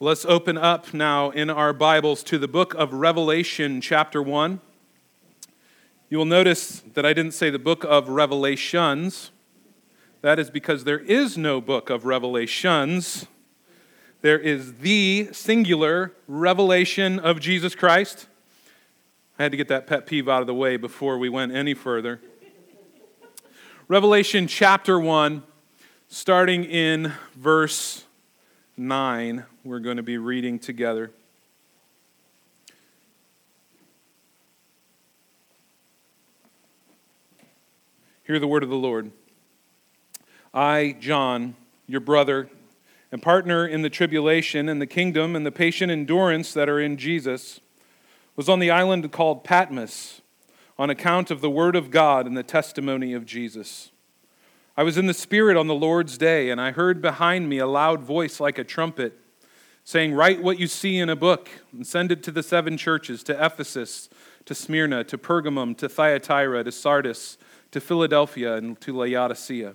Let's open up now in our Bibles to the book of Revelation, chapter 1. You will notice that I didn't say the book of Revelations. That is because there is no book of Revelations. There is the singular revelation of Jesus Christ. I had to get that pet peeve out of the way before we went any further. Revelation chapter 1, starting in verse 9 we're going to be reading together. Hear the word of the Lord. I, John, your brother, and partner in the tribulation and the kingdom and the patient endurance that are in Jesus, was on the island called Patmos on account of the word of God and the testimony of Jesus. I was in the Spirit on the Lord's day, and I heard behind me a loud voice like a trumpet saying, Write what you see in a book and send it to the seven churches to Ephesus, to Smyrna, to Pergamum, to Thyatira, to Sardis, to Philadelphia, and to Laodicea.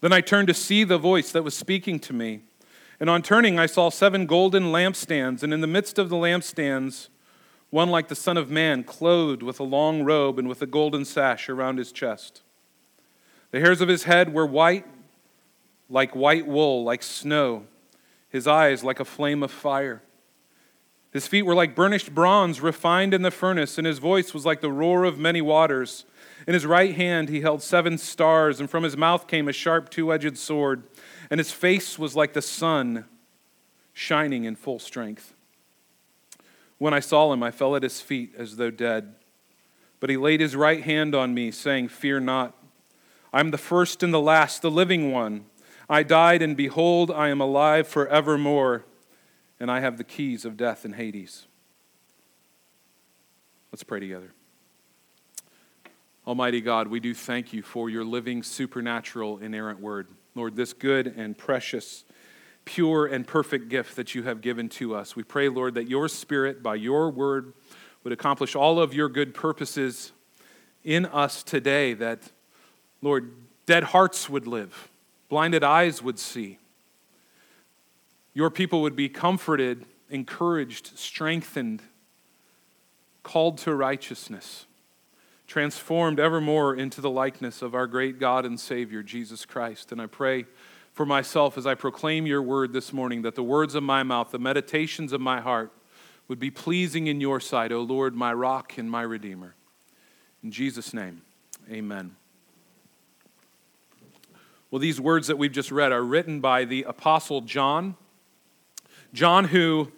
Then I turned to see the voice that was speaking to me. And on turning, I saw seven golden lampstands, and in the midst of the lampstands, one like the Son of Man, clothed with a long robe and with a golden sash around his chest. The hairs of his head were white, like white wool, like snow his eyes like a flame of fire. His feet were like burnished bronze refined in the furnace, and his voice was like the roar of many waters. In his right hand he held seven stars, and from his mouth came a sharp two edged sword, and his face was like the sun shining in full strength. When I saw him, I fell at his feet as though dead. But he laid his right hand on me, saying, Fear not. I am the first and the last, the living one. I died, and behold, I am alive forevermore, and I have the keys of death and Hades. Let's pray together. Almighty God, we do thank you for your living, supernatural, inerrant word. Lord, this good and precious, pure and perfect gift that you have given to us. We pray, Lord, that your spirit, by your word, would accomplish all of your good purposes in us today, that, Lord, dead hearts would live blinded eyes would see. Your people would be comforted, encouraged, strengthened, called to righteousness, transformed evermore into the likeness of our great God and Savior, Jesus Christ. And I pray for myself as I proclaim your word this morning that the words of my mouth, the meditations of my heart, would be pleasing in your sight, O Lord, my rock and my redeemer. In Jesus' name, amen. Well, these words that we've just read are written by the Apostle John. John, who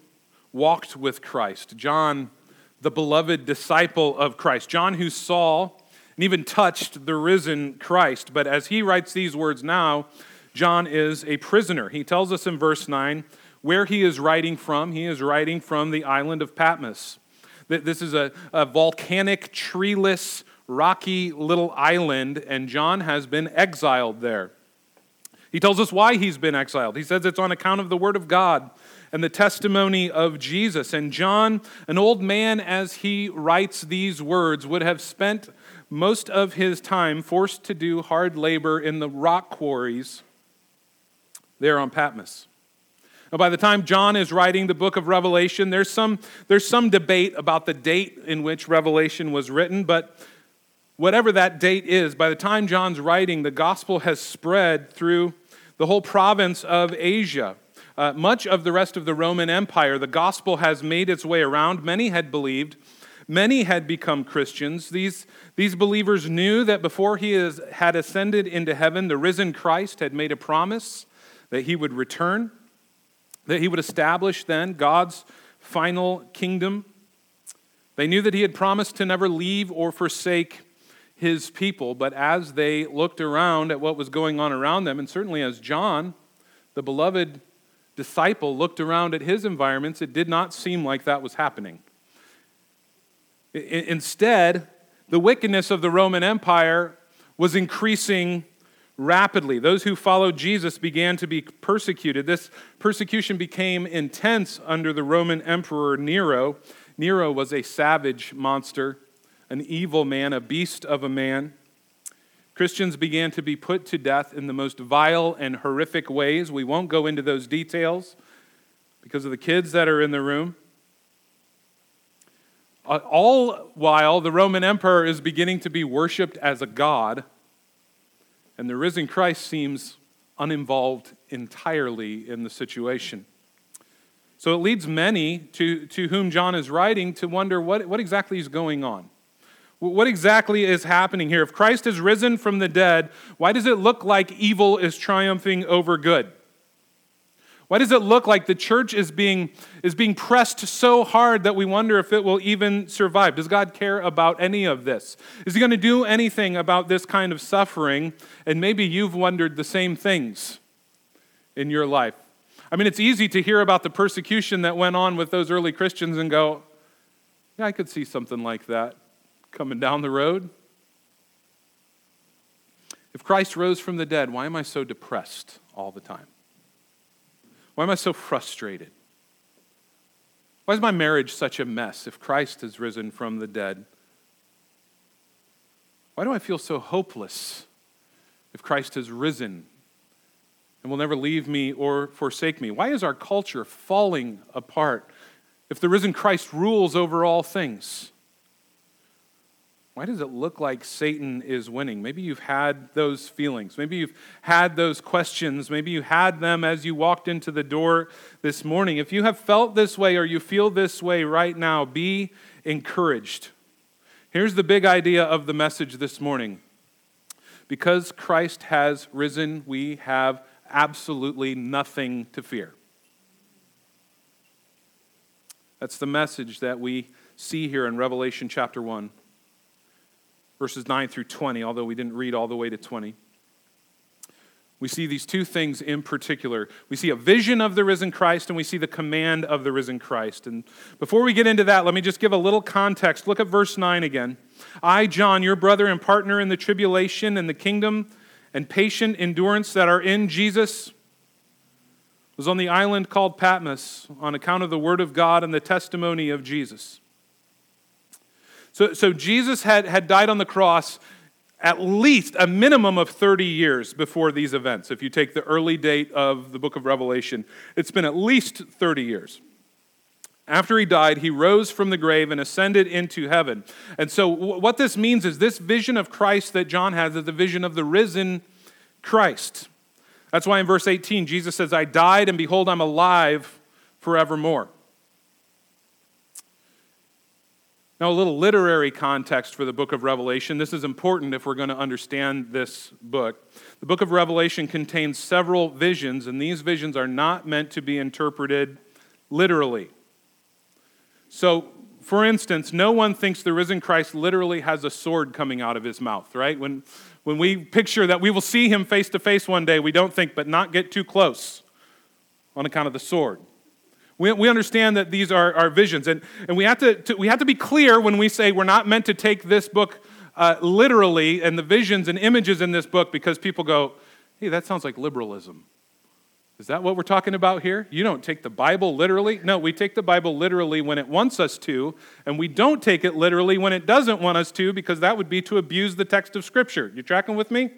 walked with Christ. John, the beloved disciple of Christ. John, who saw and even touched the risen Christ. But as he writes these words now, John is a prisoner. He tells us in verse 9 where he is writing from. He is writing from the island of Patmos. This is a, a volcanic, treeless, rocky little island, and John has been exiled there. He tells us why he's been exiled. He says it's on account of the word of God and the testimony of Jesus. And John, an old man as he writes these words, would have spent most of his time forced to do hard labor in the rock quarries there on Patmos. Now, by the time John is writing the book of Revelation, there's some, there's some debate about the date in which Revelation was written, but whatever that date is, by the time John's writing, the gospel has spread through the whole province of Asia. Uh, much of the rest of the Roman Empire, the gospel has made its way around. Many had believed, many had become Christians. These, these believers knew that before he has, had ascended into heaven, the risen Christ had made a promise that he would return, that he would establish then God's final kingdom. They knew that he had promised to never leave or forsake his people, but as they looked around at what was going on around them, and certainly as John, the beloved disciple, looked around at his environments, it did not seem like that was happening. Instead, the wickedness of the Roman Empire was increasing rapidly. Those who followed Jesus began to be persecuted. This persecution became intense under the Roman Emperor Nero. Nero was a savage monster an evil man, a beast of a man. Christians began to be put to death in the most vile and horrific ways. We won't go into those details. because of the kids that are in the room. Uh, all while the Roman emperor is beginning to be worshiped as a god, and the risen Christ seems uninvolved entirely in the situation. So it leads many to, to whom John is writing to wonder what, what exactly is going on. What exactly is happening here? If Christ has risen from the dead, why does it look like evil is triumphing over good? Why does it look like the church is being, is being pressed so hard that we wonder if it will even survive? Does God care about any of this? Is He going to do anything about this kind of suffering? And maybe you've wondered the same things in your life. I mean, it's easy to hear about the persecution that went on with those early Christians and go, yeah, I could see something like that coming down the road. If Christ rose from the dead, why am I so depressed all the time? Why am I so frustrated? Why is my marriage such a mess if Christ has risen from the dead? Why do I feel so hopeless if Christ has risen and will never leave me or forsake me? Why is our culture falling apart if the risen Christ rules over all things? Why does it look like Satan is winning? Maybe you've had those feelings. Maybe you've had those questions. Maybe you had them as you walked into the door this morning. If you have felt this way or you feel this way right now, be encouraged. Here's the big idea of the message this morning. Because Christ has risen, we have absolutely nothing to fear. That's the message that we see here in Revelation chapter 1 verses 9 through 20, although we didn't read all the way to 20. We see these two things in particular. We see a vision of the risen Christ and we see the command of the risen Christ. And before we get into that, let me just give a little context. Look at verse 9 again. I, John, your brother and partner in the tribulation and the kingdom and patient endurance that are in Jesus, was on the island called Patmos on account of the word of God and the testimony of Jesus. So, so Jesus had, had died on the cross at least a minimum of 30 years before these events. If you take the early date of the book of Revelation, it's been at least 30 years. After he died, he rose from the grave and ascended into heaven. And so, what this means is this vision of Christ that John has is the vision of the risen Christ. That's why in verse 18, Jesus says, I died, and behold, I'm alive forevermore. Now, a little literary context for the book of Revelation. This is important if we're going to understand this book. The book of Revelation contains several visions, and these visions are not meant to be interpreted literally. So, for instance, no one thinks the risen Christ literally has a sword coming out of his mouth, right? When, when we picture that we will see him face to face one day, we don't think, but not get too close on account of the sword. We, we understand that these are, are visions. And, and we, have to, to, we have to be clear when we say we're not meant to take this book uh, literally and the visions and images in this book because people go, hey, that sounds like liberalism. Is that what we're talking about here? You don't take the Bible literally? No, we take the Bible literally when it wants us to, and we don't take it literally when it doesn't want us to, because that would be to abuse the text of Scripture. You tracking with me?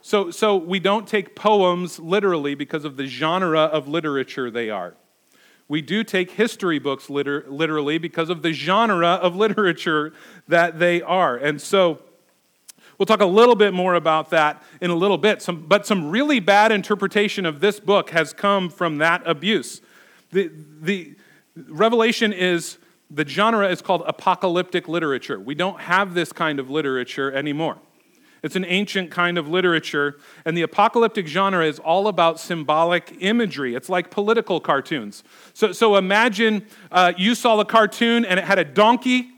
So, so we don't take poems literally because of the genre of literature they are we do take history books liter- literally because of the genre of literature that they are. And so we'll talk a little bit more about that in a little bit. Some, but some really bad interpretation of this book has come from that abuse. The, the Revelation is, the genre is called apocalyptic literature. We don't have this kind of literature anymore. It's an ancient kind of literature, and the apocalyptic genre is all about symbolic imagery. It's like political cartoons. So, so imagine uh, you saw a cartoon and it had a donkey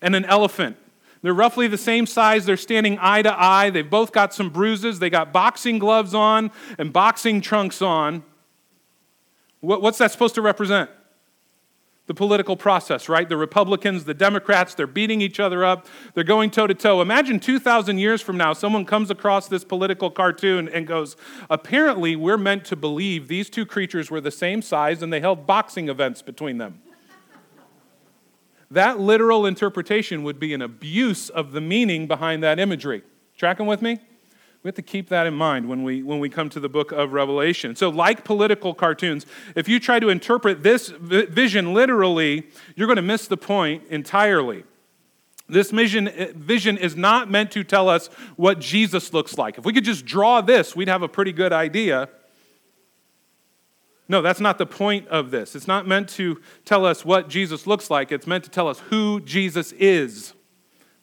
and an elephant. They're roughly the same size. They're standing eye to eye. They've both got some bruises. They got boxing gloves on and boxing trunks on. What, what's that supposed to represent? The political process, right? The Republicans, the Democrats, they're beating each other up. They're going toe to toe. Imagine 2,000 years from now, someone comes across this political cartoon and goes, Apparently, we're meant to believe these two creatures were the same size and they held boxing events between them. that literal interpretation would be an abuse of the meaning behind that imagery. Tracking with me? We have to keep that in mind when we, when we come to the book of Revelation. So, like political cartoons, if you try to interpret this vision literally, you're going to miss the point entirely. This vision, eh, vision is not meant to tell us what Jesus looks like. If we could just draw this, we'd have a pretty good idea. No, that's not the point of this. It's not meant to tell us what Jesus looks like, it's meant to tell us who Jesus is.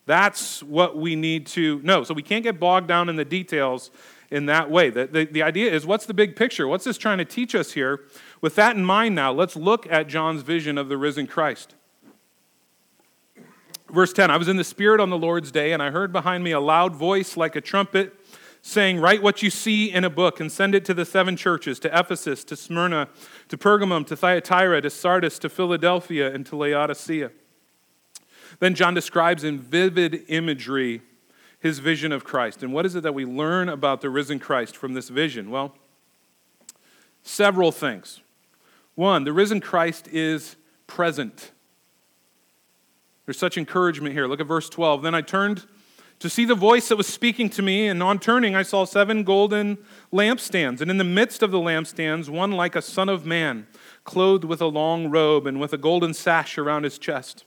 That's what we need to know. So we can't get bogged down in the details in that way. The, the, the, idea is what's the big picture? What's this trying to teach us here? With that in mind, now, let's look at John's vision of the risen Christ. Verse 10 I was in the Spirit on the Lord's day, and I heard behind me a loud voice like a trumpet saying, Write what you see in a book and send it to the seven churches to Ephesus, to Smyrna, to Pergamum, to Thyatira, to Sardis, to Philadelphia, and to Laodicea. Then John describes in vivid imagery his vision of Christ. And what is it that we learn about the risen Christ from this vision? Well, several things. One, the risen Christ is present. There's such encouragement here. Look at verse 12. Then I turned to see the voice that was speaking to me, and on turning, I saw seven golden lampstands. And in the midst of the lampstands, one like a son of man, clothed with a long robe and with a golden sash around his chest.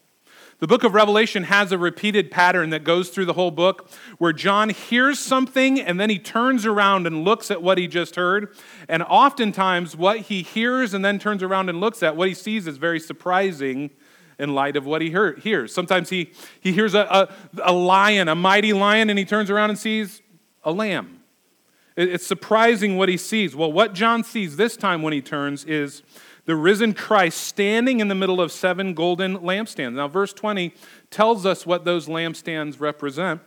The book of Revelation has a repeated pattern that goes through the whole book where John hears something and then he turns around and looks at what he just heard. And oftentimes, what he hears and then turns around and looks at, what he sees is very surprising in light of what he heard, hears. Sometimes he, he hears a, a, a lion, a mighty lion, and he turns around and sees a lamb. It, it's surprising what he sees. Well, what John sees this time when he turns is the risen Christ standing in the middle of seven golden lampstands. Now, verse 20 tells us what those lampstands represent.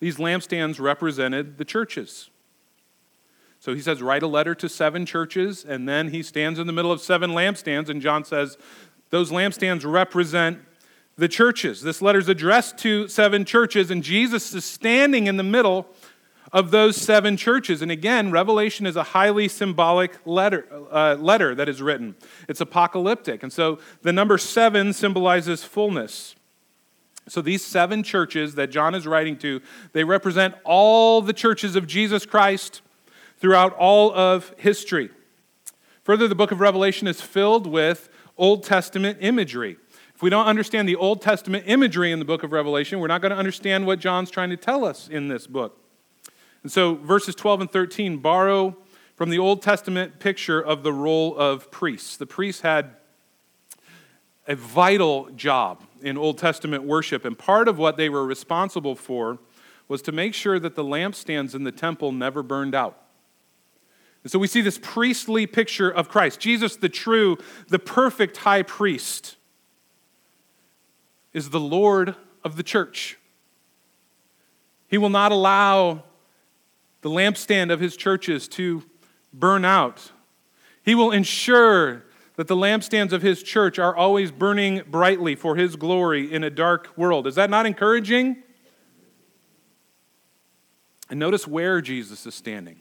These lampstands represented the churches. So he says, Write a letter to seven churches, and then he stands in the middle of seven lampstands, and John says, Those lampstands represent the churches. This letter is addressed to seven churches, and Jesus is standing in the middle of those seven churches. And again, Revelation is a highly symbolic letter, uh, letter that is written. It's apocalyptic. And so the number seven symbolizes fullness. So these seven churches that John is writing to, they represent all the churches of Jesus Christ throughout all of history. Further, the book of Revelation is filled with Old Testament imagery. If we don't understand the Old Testament imagery in the book of Revelation, we're not going to understand what John's trying to tell us in this book. And so verses 12 and 13 borrow from the Old Testament picture of the role of priests. The priests had a vital job in Old Testament worship, and part of what they were responsible for was to make sure that the lampstands in the temple never burned out. And so we see this priestly picture of Christ. Jesus, the true, the perfect high priest, is the Lord of the church. He will not allow the lampstand of his churches to burn out. He will ensure that the lampstands of his church are always burning brightly for his glory in a dark world. Is that not encouraging? And notice where Jesus is standing.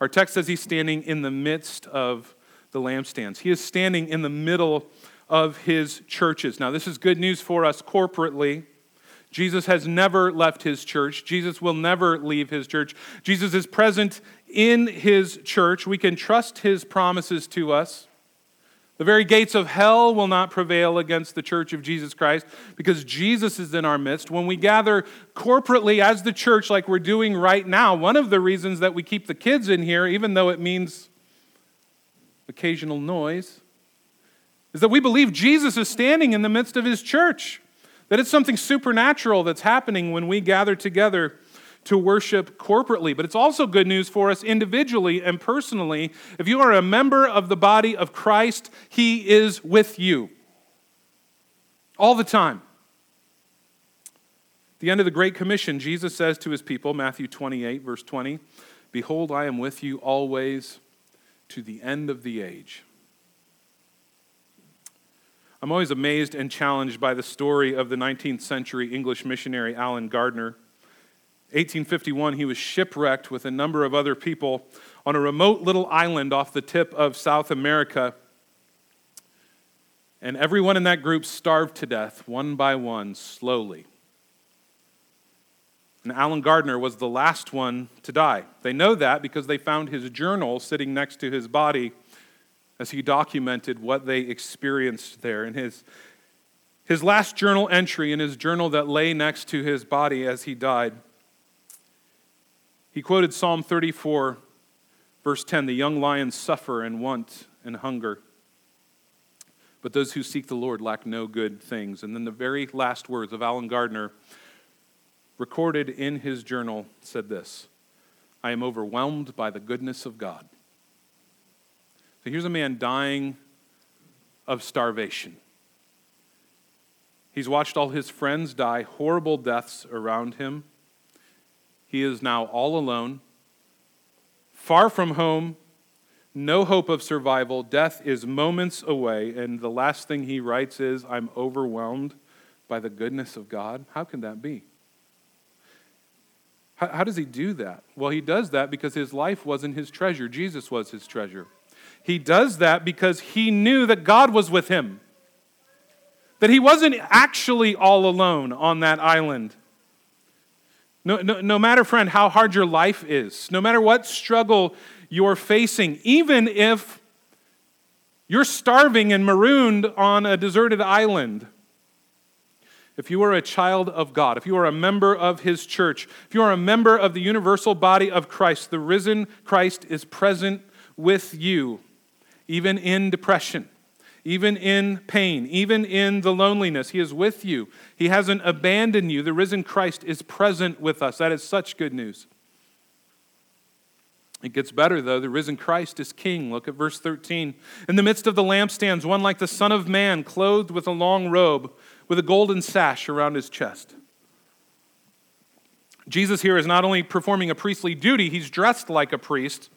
Our text says he's standing in the midst of the lampstands. He is standing in the middle of his churches. Now, this is good news for us corporately Jesus has never left his church. Jesus will never leave his church. Jesus is present in his church. We can trust his promises to us. The very gates of hell will not prevail against the church of Jesus Christ because Jesus is in our midst. When we gather corporately as the church, like we're doing right now, one of the reasons that we keep the kids in here, even though it means occasional noise, is that we believe Jesus is standing in the midst of his church. That it's something supernatural that's happening when we gather together to worship corporately. But it's also good news for us individually and personally. If you are a member of the body of Christ, He is with you all the time. At the end of the Great Commission, Jesus says to His people, Matthew 28, verse 20, Behold, I am with you always to the end of the age. I'm always amazed and challenged by the story of the 19th century English missionary Allen Gardner. 1851, he was shipwrecked with a number of other people on a remote little island off the tip of South America. And everyone in that group starved to death, one by one, slowly. And Allen Gardner was the last one to die. They know that because they found his journal sitting next to his body as he documented what they experienced there. in his, his last journal entry in his journal that lay next to his body as he died, he quoted Psalm 34, verse 10 The young lions suffer and want and hunger, but those who seek the Lord lack no good things. And then the very last words of Allen Gardner recorded in his journal said this I am overwhelmed by the goodness of God. So here's a man dying of starvation. He's watched all his friends die horrible deaths around him. He is now all alone, far from home, no hope of survival. Death is moments away. And the last thing he writes is, I'm overwhelmed by the goodness of God. How can that be? How, how does he do that? Well, he does that because his life wasn't his treasure, Jesus was his treasure. He does that because he knew that God was with him, that he wasn't actually all alone on that island. No, no, no matter, friend, how hard your life is, no matter what struggle you're facing, even if you're starving and marooned on a deserted island, if you are a child of God, if you are a member of His church, if you are a member of the universal body of Christ, the risen Christ is present with you, even in depression, even in pain, even in the loneliness. He is with you. He hasn't abandoned you. The risen Christ is present with us. That is such good news. It gets better, though. The risen Christ is king. Look at verse 13. In the midst of the lampstands, one like the Son of Man, clothed with a long robe with a golden sash around his chest. Jesus here is not only performing a priestly duty, he's dressed like a priest,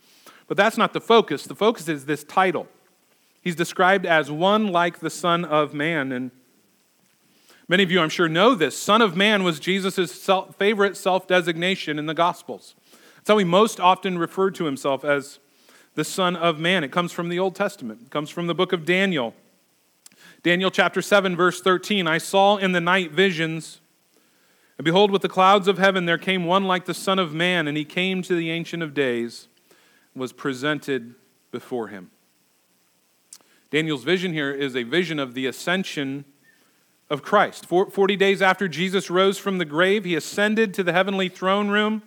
but that's not the focus. The focus is this title. He's described as one like the Son of Man. And many of you, I'm sure, know this. Son of Man was Jesus' favorite self designation in the Gospels. That's how he most often referred to himself as the Son of Man. It comes from the Old Testament, it comes from the book of Daniel. Daniel chapter 7, verse 13 I saw in the night visions, and behold, with the clouds of heaven there came one like the Son of Man, and he came to the Ancient of Days, was presented before him. Daniel's vision here is a vision of the ascension of Christ. Forty days after Jesus rose from the grave, he ascended to the heavenly throne room.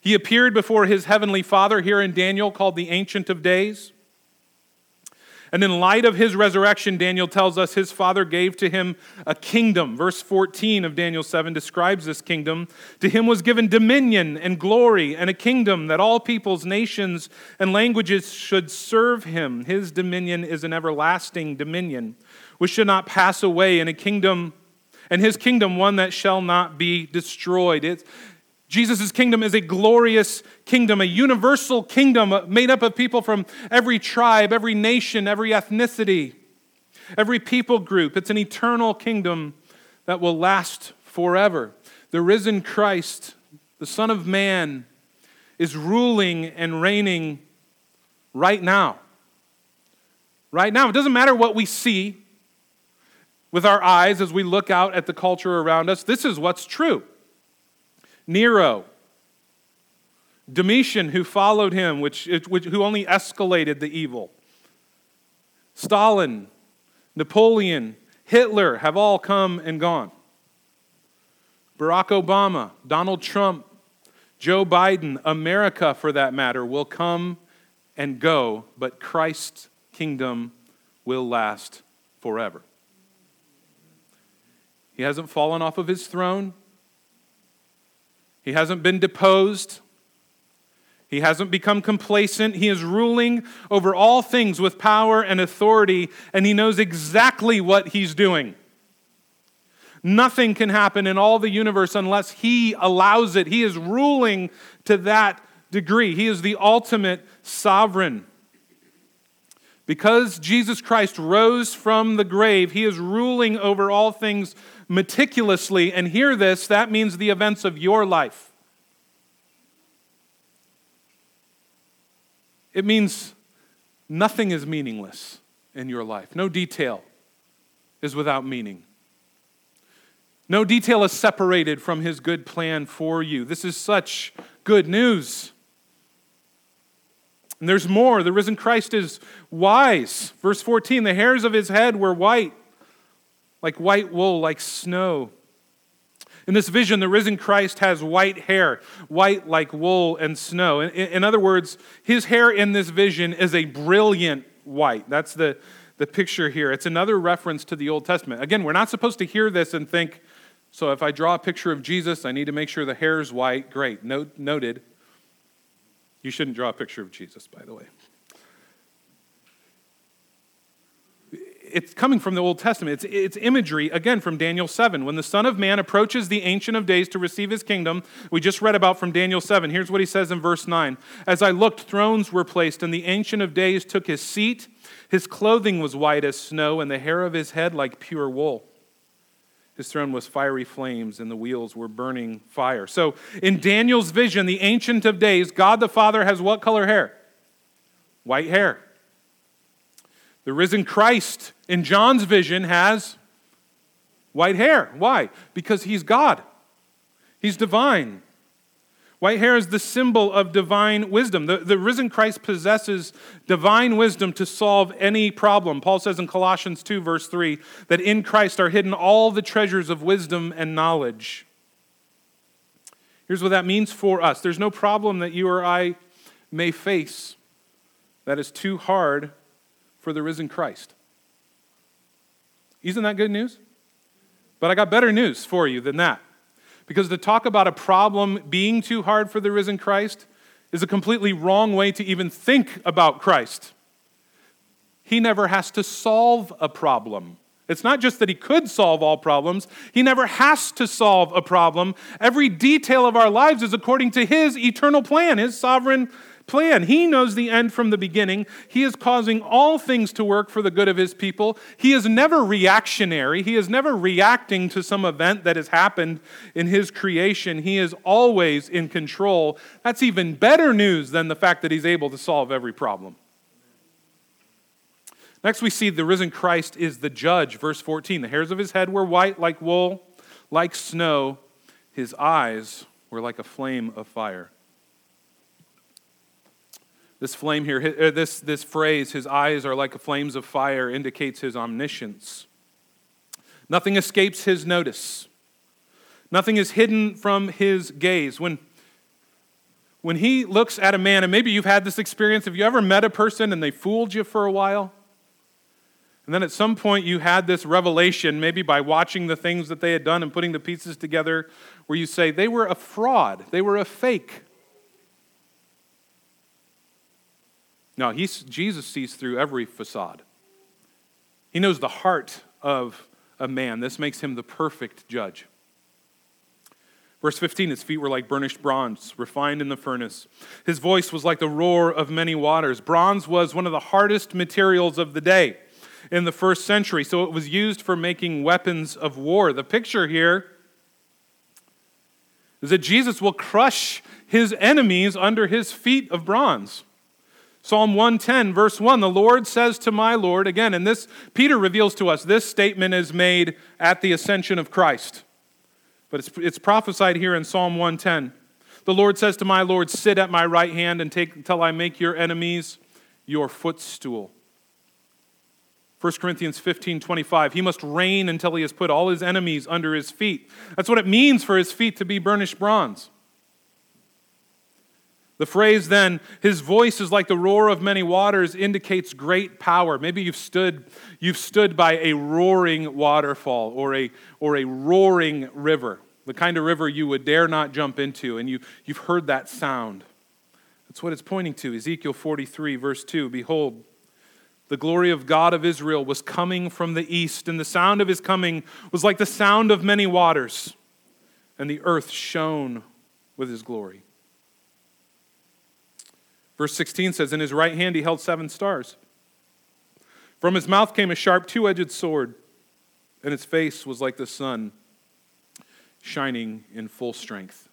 He appeared before his heavenly Father here in Daniel, called the Ancient of Days. And in light of his resurrection, Daniel tells us his father gave to him a kingdom. Verse 14 of Daniel 7 describes this kingdom. To him was given dominion and glory and a kingdom that all peoples, nations, and languages should serve him. His dominion is an everlasting dominion which should not pass away, in a kingdom, and his kingdom one that shall not be destroyed. It's, Jesus' kingdom is a glorious kingdom, a universal kingdom made up of people from every tribe, every nation, every ethnicity, every people group. It's an eternal kingdom that will last forever. The risen Christ, the Son of Man, is ruling and reigning right now. Right now. It doesn't matter what we see with our eyes as we look out at the culture around us, this is what's true. Nero, Domitian, who followed him, which, which, who only escalated the evil, Stalin, Napoleon, Hitler have all come and gone. Barack Obama, Donald Trump, Joe Biden, America for that matter, will come and go, but Christ's kingdom will last forever. He hasn't fallen off of his throne. He hasn't been deposed. He hasn't become complacent. He is ruling over all things with power and authority, and he knows exactly what he's doing. Nothing can happen in all the universe unless he allows it. He is ruling to that degree. He is the ultimate sovereign. Because Jesus Christ rose from the grave, he is ruling over all things meticulously. And hear this that means the events of your life. It means nothing is meaningless in your life, no detail is without meaning. No detail is separated from his good plan for you. This is such good news. And there's more. The risen Christ is wise. Verse 14 the hairs of his head were white, like white wool, like snow. In this vision, the risen Christ has white hair, white like wool and snow. In, in, other words, his hair in this vision is a brilliant white. That's the, the picture here. It's another reference to the Old Testament. Again, we're not supposed to hear this and think, so if I draw a picture of Jesus, I need to make sure the hair is white. Great, Note, noted. You shouldn't draw a picture of Jesus, by the way. It's coming from the Old Testament. It's, it's imagery, again, from Daniel 7. When the Son of Man approaches the Ancient of Days to receive his kingdom, we just read about from Daniel 7. Here's what he says in verse 9 As I looked, thrones were placed, and the Ancient of Days took his seat. His clothing was white as snow, and the hair of his head like pure wool. His throne was fiery flames, and the wheels were burning fire. So, in Daniel's vision, the Ancient of Days, God the Father has what color hair? White hair. The risen Christ in John's vision has white hair. Why? Because he's God, he's divine. White hair is the symbol of divine wisdom. The, the risen Christ possesses divine wisdom to solve any problem. Paul says in Colossians 2, verse 3, that in Christ are hidden all the treasures of wisdom and knowledge. Here's what that means for us there's no problem that you or I may face that is too hard for the risen Christ. Isn't that good news? But I got better news for you than that. Because to talk about a problem being too hard for the risen Christ is a completely wrong way to even think about Christ. He never has to solve a problem. It's not just that he could solve all problems, he never has to solve a problem. Every detail of our lives is according to his eternal plan, his sovereign plan. He knows the end from the beginning. He is causing all things to work for the good of his people. He is never reactionary. He is never reacting to some event that has happened in his creation. He is always in control. That's even better news than the fact that he's able to solve every problem. Next, we see the risen Christ is the judge. Verse 14 The hairs of his head were white like wool, like snow. His eyes were like a flame of fire. This flame here, uh, this, this phrase, his eyes are like flames of fire, indicates his omniscience. Nothing escapes his notice. Nothing is hidden from his gaze. When, when he looks at a man, and maybe you've had this experience, have you ever met a person and they fooled you for a while? And then at some point you had this revelation, maybe by watching the things that they had done and putting the pieces together, where you say, they were a fraud, they were a fake. No, he's, Jesus sees through every facade. He knows the heart of a man. This makes him the perfect judge. Verse 15 His feet were like burnished bronze, refined in the furnace. His voice was like the roar of many waters. Bronze was one of the hardest materials of the day in the first century, so it was used for making weapons of war. The picture here is that Jesus will crush his enemies under his feet of bronze. Psalm 110, verse 1, the Lord says to my Lord, again, and this, Peter reveals to us this statement is made at the ascension of Christ. But it's, it's prophesied here in Psalm 110. The Lord says to my Lord, Sit at my right hand and take until I make your enemies your footstool. 1 Corinthians 15, 25. He must reign until he has put all his enemies under his feet. That's what it means for his feet to be burnished bronze. The phrase then, his voice is like the roar of many waters, indicates great power. Maybe you've stood, you've stood by a roaring waterfall or a, or a roaring river, the kind of river you would dare not jump into, and you, you've heard that sound. That's what it's pointing to. Ezekiel 43, verse 2 Behold, the glory of God of Israel was coming from the east, and the sound of his coming was like the sound of many waters, and the earth shone with his glory. Verse 16 says, In his right hand he held seven stars. From his mouth came a sharp two edged sword, and his face was like the sun, shining in full strength.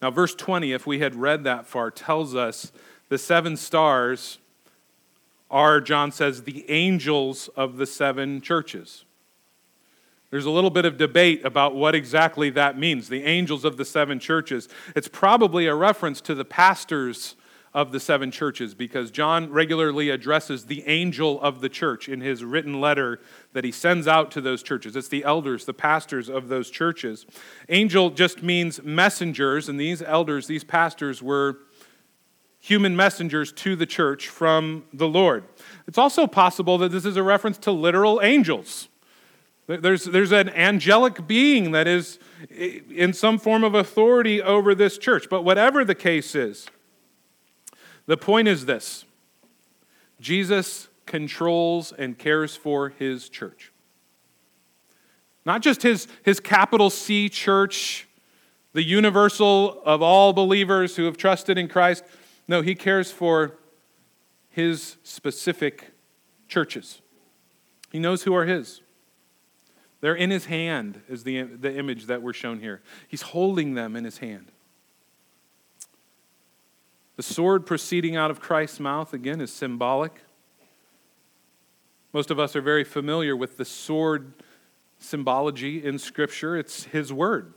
Now, verse 20, if we had read that far, tells us the seven stars are, John says, the angels of the seven churches. There's a little bit of debate about what exactly that means, the angels of the seven churches. It's probably a reference to the pastors of the seven churches because John regularly addresses the angel of the church in his written letter that he sends out to those churches. It's the elders, the pastors of those churches. Angel just means messengers, and these elders, these pastors, were human messengers to the church from the Lord. It's also possible that this is a reference to literal angels. There's, there's an angelic being that is in some form of authority over this church. But whatever the case is, the point is this Jesus controls and cares for his church. Not just his, his capital C church, the universal of all believers who have trusted in Christ. No, he cares for his specific churches. He knows who are his. They're in his hand, is the, the image that we're shown here. He's holding them in his hand. The sword proceeding out of Christ's mouth, again, is symbolic. Most of us are very familiar with the sword symbology in Scripture. It's his word.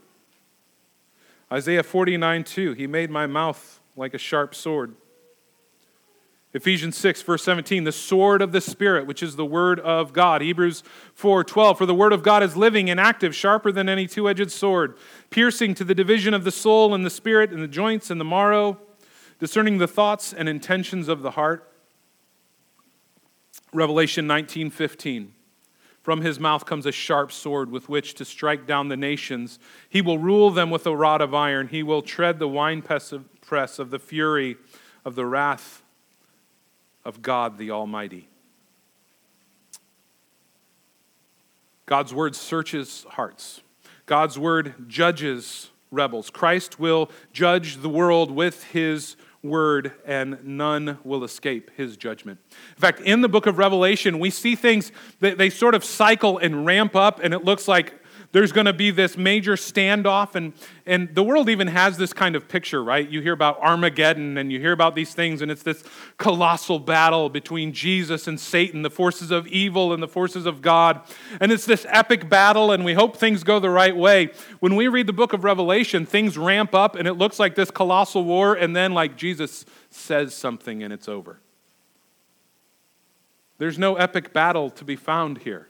Isaiah 49 2, he made my mouth like a sharp sword. Ephesians 6, verse 17, the sword of the Spirit, which is the word of God. Hebrews 4, 12, for the word of God is living and active, sharper than any two edged sword, piercing to the division of the soul and the spirit and the joints and the marrow, discerning the thoughts and intentions of the heart. Revelation 19, 15. From his mouth comes a sharp sword with which to strike down the nations. He will rule them with a rod of iron. He will tread the winepress of the fury of the wrath of God the Almighty. God's word searches hearts. God's word judges rebels. Christ will judge the world with his word, and none will escape his judgment. In fact, in the book of Revelation, we see things that they sort of cycle and ramp up, and it looks like there's going to be this major standoff. And, and the world even has this kind of picture, right? You hear about Armageddon and you hear about these things, and it's this colossal battle between Jesus and Satan, the forces of evil and the forces of God. And it's this epic battle, and we hope things go the right way. When we read the book of Revelation, things ramp up, and it looks like this colossal war, and then, like, Jesus says something and it's over. There's no epic battle to be found here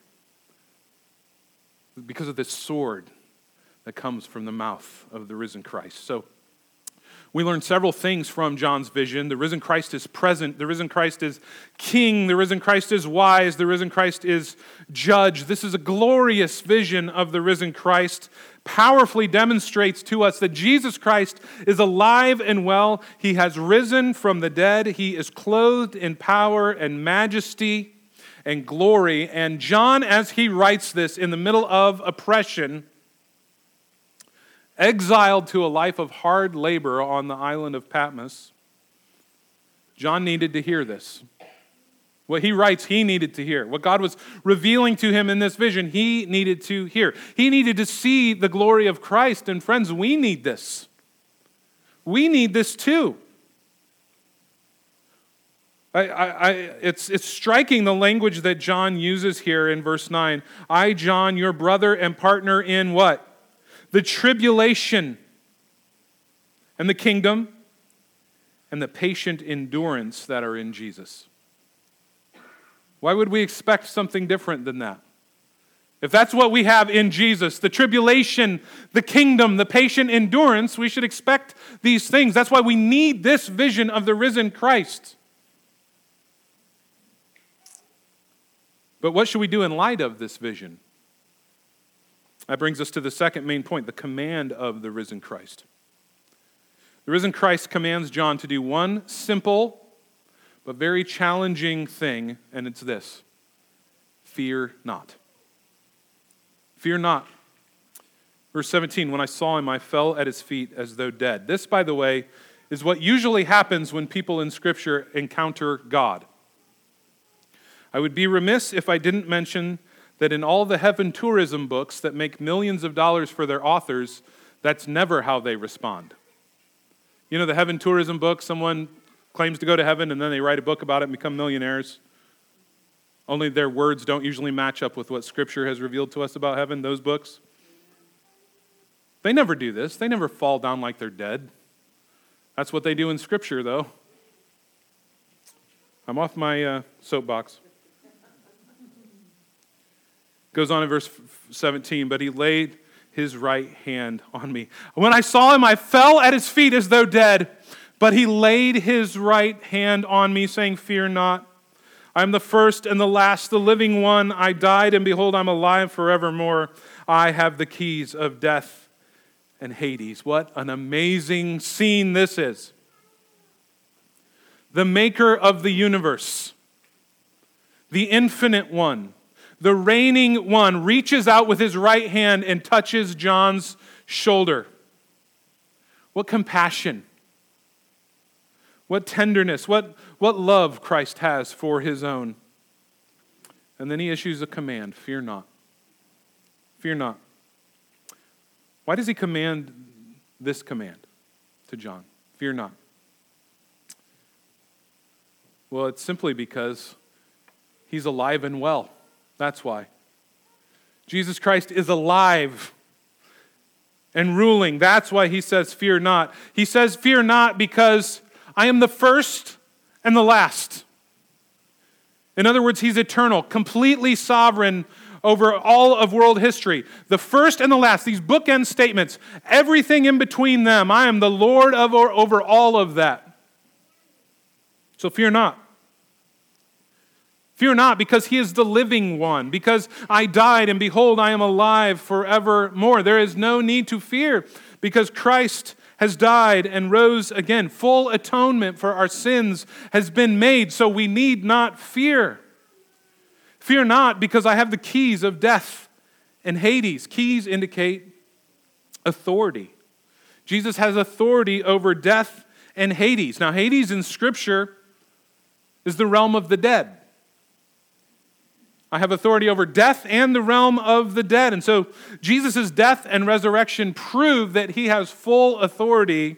because of this sword that comes from the mouth of the risen Christ. So, we learn several things from John's vision. The risen Christ is present. The risen Christ is king. The risen Christ is wise. The risen Christ is judge. This is a glorious vision of the risen Christ. Powerfully demonstrates to us that Jesus Christ is alive and well. He has risen from the dead. He is clothed in power and majesty and glory. And John, as he writes this in the middle of oppression, exiled to a life of hard labor on the island of Patmos, John needed to hear this. What he writes, he needed to hear. What God was revealing to him in this vision, he needed to hear. He needed to see the glory of Christ. And friends, we need this. We need this too. I, I, it's, it's striking the language that John uses here in verse 9. I, John, your brother and partner in what? The tribulation and the kingdom and the patient endurance that are in Jesus. Why would we expect something different than that? If that's what we have in Jesus, the tribulation, the kingdom, the patient endurance, we should expect these things. That's why we need this vision of the risen Christ. But what should we do in light of this vision? That brings us to the second main point the command of the risen Christ. The risen Christ commands John to do one simple but very challenging thing, and it's this fear not. Fear not. Verse 17, when I saw him, I fell at his feet as though dead. This, by the way, is what usually happens when people in Scripture encounter God. I would be remiss if I didn't mention that in all the heaven tourism books that make millions of dollars for their authors, that's never how they respond. You know, the heaven tourism book, someone claims to go to heaven and then they write a book about it and become millionaires. only their words don't usually match up with what Scripture has revealed to us about heaven, those books. They never do this. They never fall down like they're dead. That's what they do in Scripture, though. I'm off my uh, soapbox. Goes on in verse 17, but he laid his right hand on me. When I saw him, I fell at his feet as though dead, but he laid his right hand on me, saying, Fear not. I am the first and the last, the living one. I died, and behold, I'm alive forevermore. I have the keys of death and Hades. What an amazing scene this is. The maker of the universe, the infinite one, the reigning one, reaches out with his right hand and touches John's shoulder. What compassion what tenderness, what, what love Christ has for his own. And then he issues a command fear not. Fear not. Why does he command this command to John? Fear not. Well, it's simply because he's alive and well. That's why. Jesus Christ is alive and ruling. That's why he says, Fear not. He says, Fear not because I am the first and the last. In other words, he's eternal, completely sovereign over all of world history. The first and the last, these bookend statements, everything in between them, I am the Lord of, over all of that. So fear not. Fear not, because he is the living one, because I died, and behold, I am alive forevermore. There is no need to fear, because Christ has died and rose again. Full atonement for our sins has been made, so we need not fear. Fear not, because I have the keys of death and Hades. Keys indicate authority. Jesus has authority over death and Hades. Now, Hades in Scripture is the realm of the dead. I have authority over death and the realm of the dead. And so Jesus' death and resurrection prove that he has full authority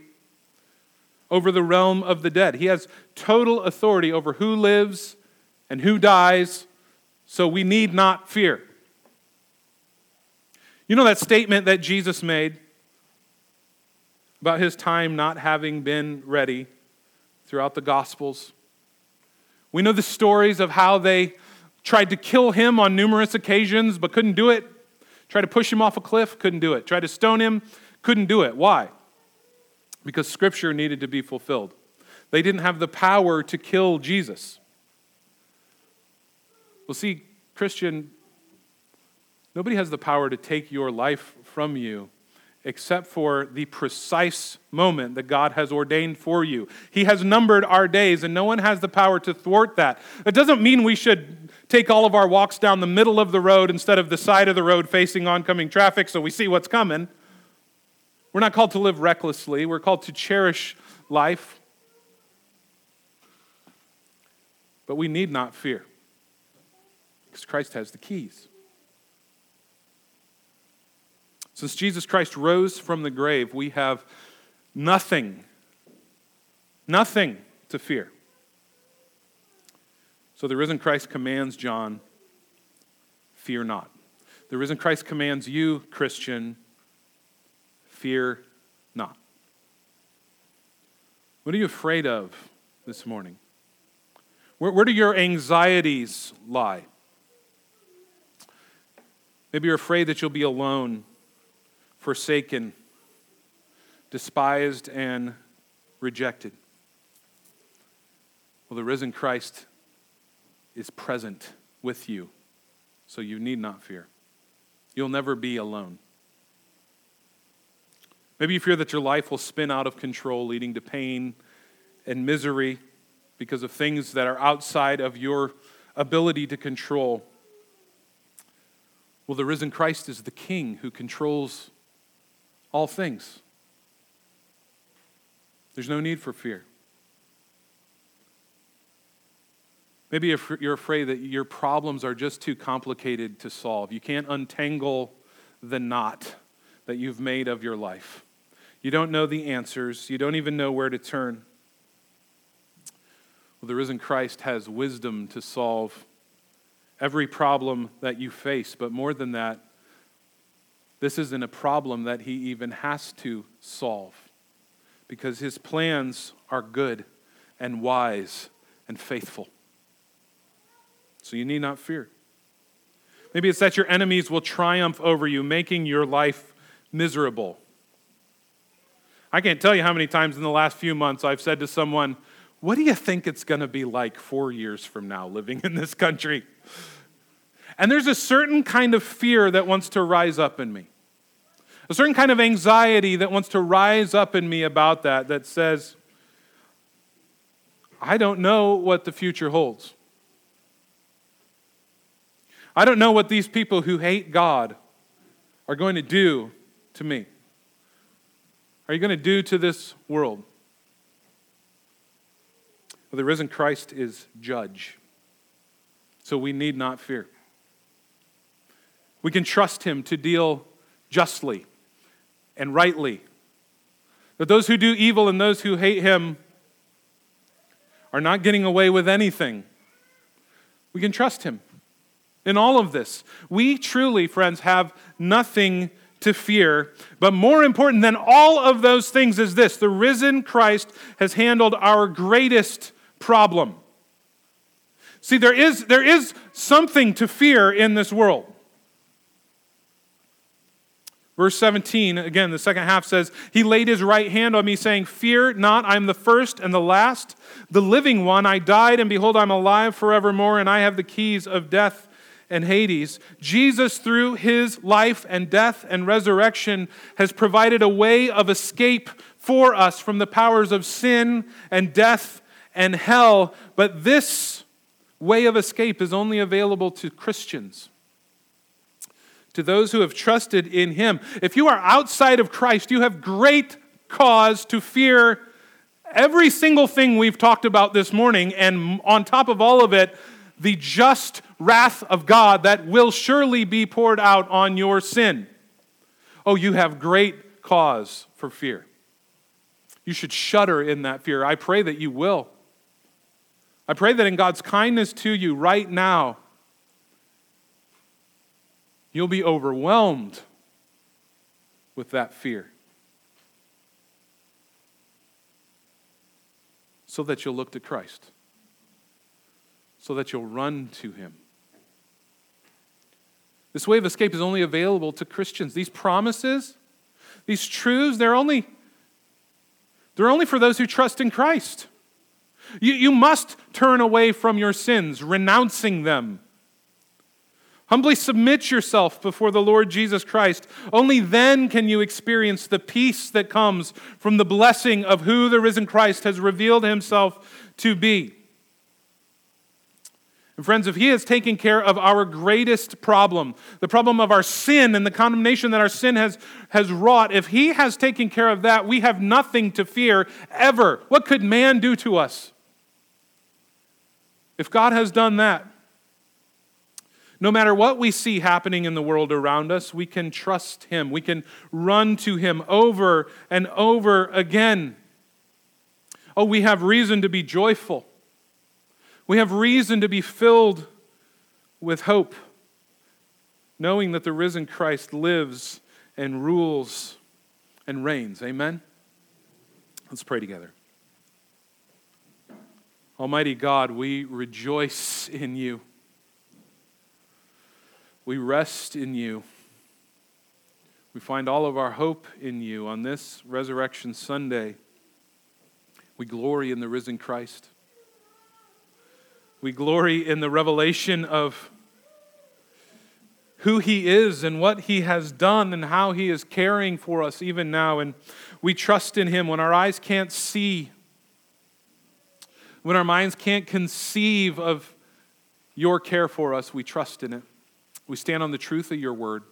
over the realm of the dead. He has total authority over who lives and who dies, so we need not fear. You know that statement that Jesus made about his time not having been ready throughout the Gospels? We know the stories of how they Tried to kill him on numerous occasions, but couldn't do it. Tried to push him off a cliff, couldn't do it. Tried to stone him, couldn't do it. Why? Because scripture needed to be fulfilled. They didn't have the power to kill Jesus. Well, see, Christian, nobody has the power to take your life from you except for the precise moment that God has ordained for you. He has numbered our days, and no one has the power to thwart that. It doesn't mean we should take all of our walks down the middle of the road instead of the side of the road facing oncoming traffic so we see what's coming. We're not called to live recklessly, we're called to cherish life. But we need not fear because Christ has the keys. Since Jesus Christ rose from the grave, we have nothing, nothing to fear. So the risen Christ commands John, fear not. The risen Christ commands you, Christian, fear not. What are you afraid of this morning? Where, where do your anxieties lie? Maybe you're afraid that you'll be alone forsaken, despised, and rejected. Well, the risen Christ is present with you, so you need not fear. You'll never be alone. Maybe you fear that your life will spin out of control, leading to pain and misery because of things that are outside of your ability to control. Well, the risen Christ is the King who controls all things. There's no need for fear. Maybe if you're afraid that your problems are just too complicated to solve. You can't untangle the knot that you've made of your life. You don't know the answers, you don't even know where to turn. Well, the risen Christ has wisdom to solve every problem that you face. But more than that, this isn't a problem that he even has to solve because his plans are good and wise and faithful. So you need not fear. Maybe it's that your enemies will triumph over you, making your life miserable. I can't tell you how many times in the last few months I've said to someone, What do you think it's going to be like four years from now living in this country? And there's a certain kind of fear that wants to rise up in me. A certain kind of anxiety that wants to rise up in me about that, that says, I don't know what the future holds. I don't know what these people who hate God are going to do to me. Are you going to do to this world? Well, the risen Christ is judge, so we need not fear. We can trust him to deal justly and rightly. That those who do evil and those who hate him are not getting away with anything. We can trust him in all of this. We truly, friends, have nothing to fear. But more important than all of those things is this the risen Christ has handled our greatest problem. See, there is, there is something to fear in this world. Verse 17, again, the second half says, He laid His right hand on me, saying, Fear not, I am the first and the last, the living one. I died, and behold, I'm alive forevermore, and I have the keys of death and Hades. Jesus, through His life and death and resurrection, has provided a way of escape for us from the powers of sin and death and hell. But this way of escape is only available to Christians to those who have trusted in him. If you are outside of Christ, you have great cause to fear every single thing we've talked about this morning, and on top of all of it, the just wrath of God that will surely be poured out on your sin. Oh, you have great cause for fear. You should shudder in that fear. I pray that you will. I pray that in God's kindness to you right now, You'll be overwhelmed with that fear. So that you'll look to Christ, so that you'll run to Him. This way of escape is only available to Christians. These promises, these truths, they're only, they're only for those who trust in Christ. You, you must turn away from your sins, renouncing them Humbly submit yourself before the Lord Jesus Christ. Only then can you experience the peace that comes from the blessing of who the risen Christ has revealed himself to be. And friends, if He has taken care of our greatest problem, the problem of our sin and the condemnation that our sin has, has wrought, if He has taken care of that, we have nothing to fear ever. What could man do to us? If God has done that, no matter what we see happening in the world around us, we can trust Him. We can run to Him over and over again. Oh, we have reason to be joyful. We have reason to be filled with hope, knowing that the risen Christ lives and rules and reigns. Amen? Let's pray together. Almighty God, we rejoice in you. We rest in you. We find all of our hope in you on this Resurrection Sunday. We glory in the risen Christ. We glory in the revelation of who he is and what he has done and how he is caring for us even now. And we trust in him when our eyes can't see, when our minds can't conceive of your care for us, we trust in it. We stand on the truth of your word.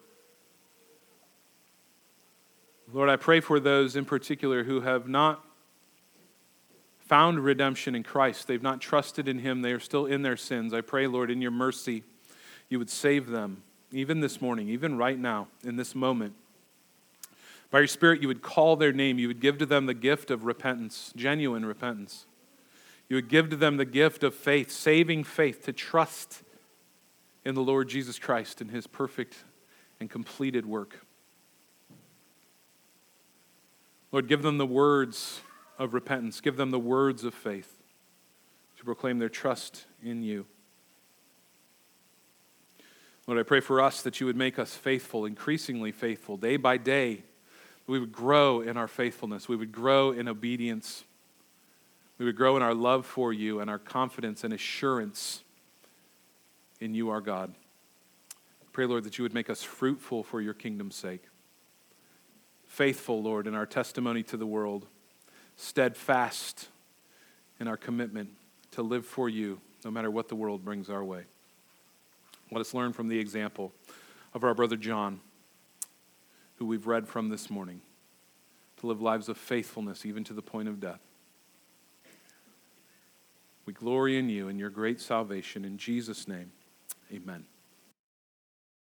Lord, I pray for those in particular who have not found redemption in Christ. They've not trusted in Him. They are still in their sins. I pray, Lord, in your mercy, you would save them, even this morning, even right now, in this moment. By your Spirit, you would call their name. You would give to them the gift of repentance, genuine repentance. You would give to them the gift of faith, saving faith, to trust in the Lord Jesus Christ and his perfect and completed work. Lord, give them the words of repentance, give them the words of faith to proclaim their trust in you. Lord, I pray for us that you would make us faithful, increasingly faithful, day by day. We would grow in our faithfulness. We would grow in obedience. We would grow in our love for you and our confidence and assurance in you, our God. Pray, Lord, that you would make us fruitful for your kingdom's sake. Faithful, Lord, in our testimony to the world. Steadfast in our commitment to live for you, no matter what the world brings our way. Let us learn from the example of our brother John, who we've read from this morning, to live lives of faithfulness even to the point of death. We glory in you and your great salvation. In Jesus' name, amen.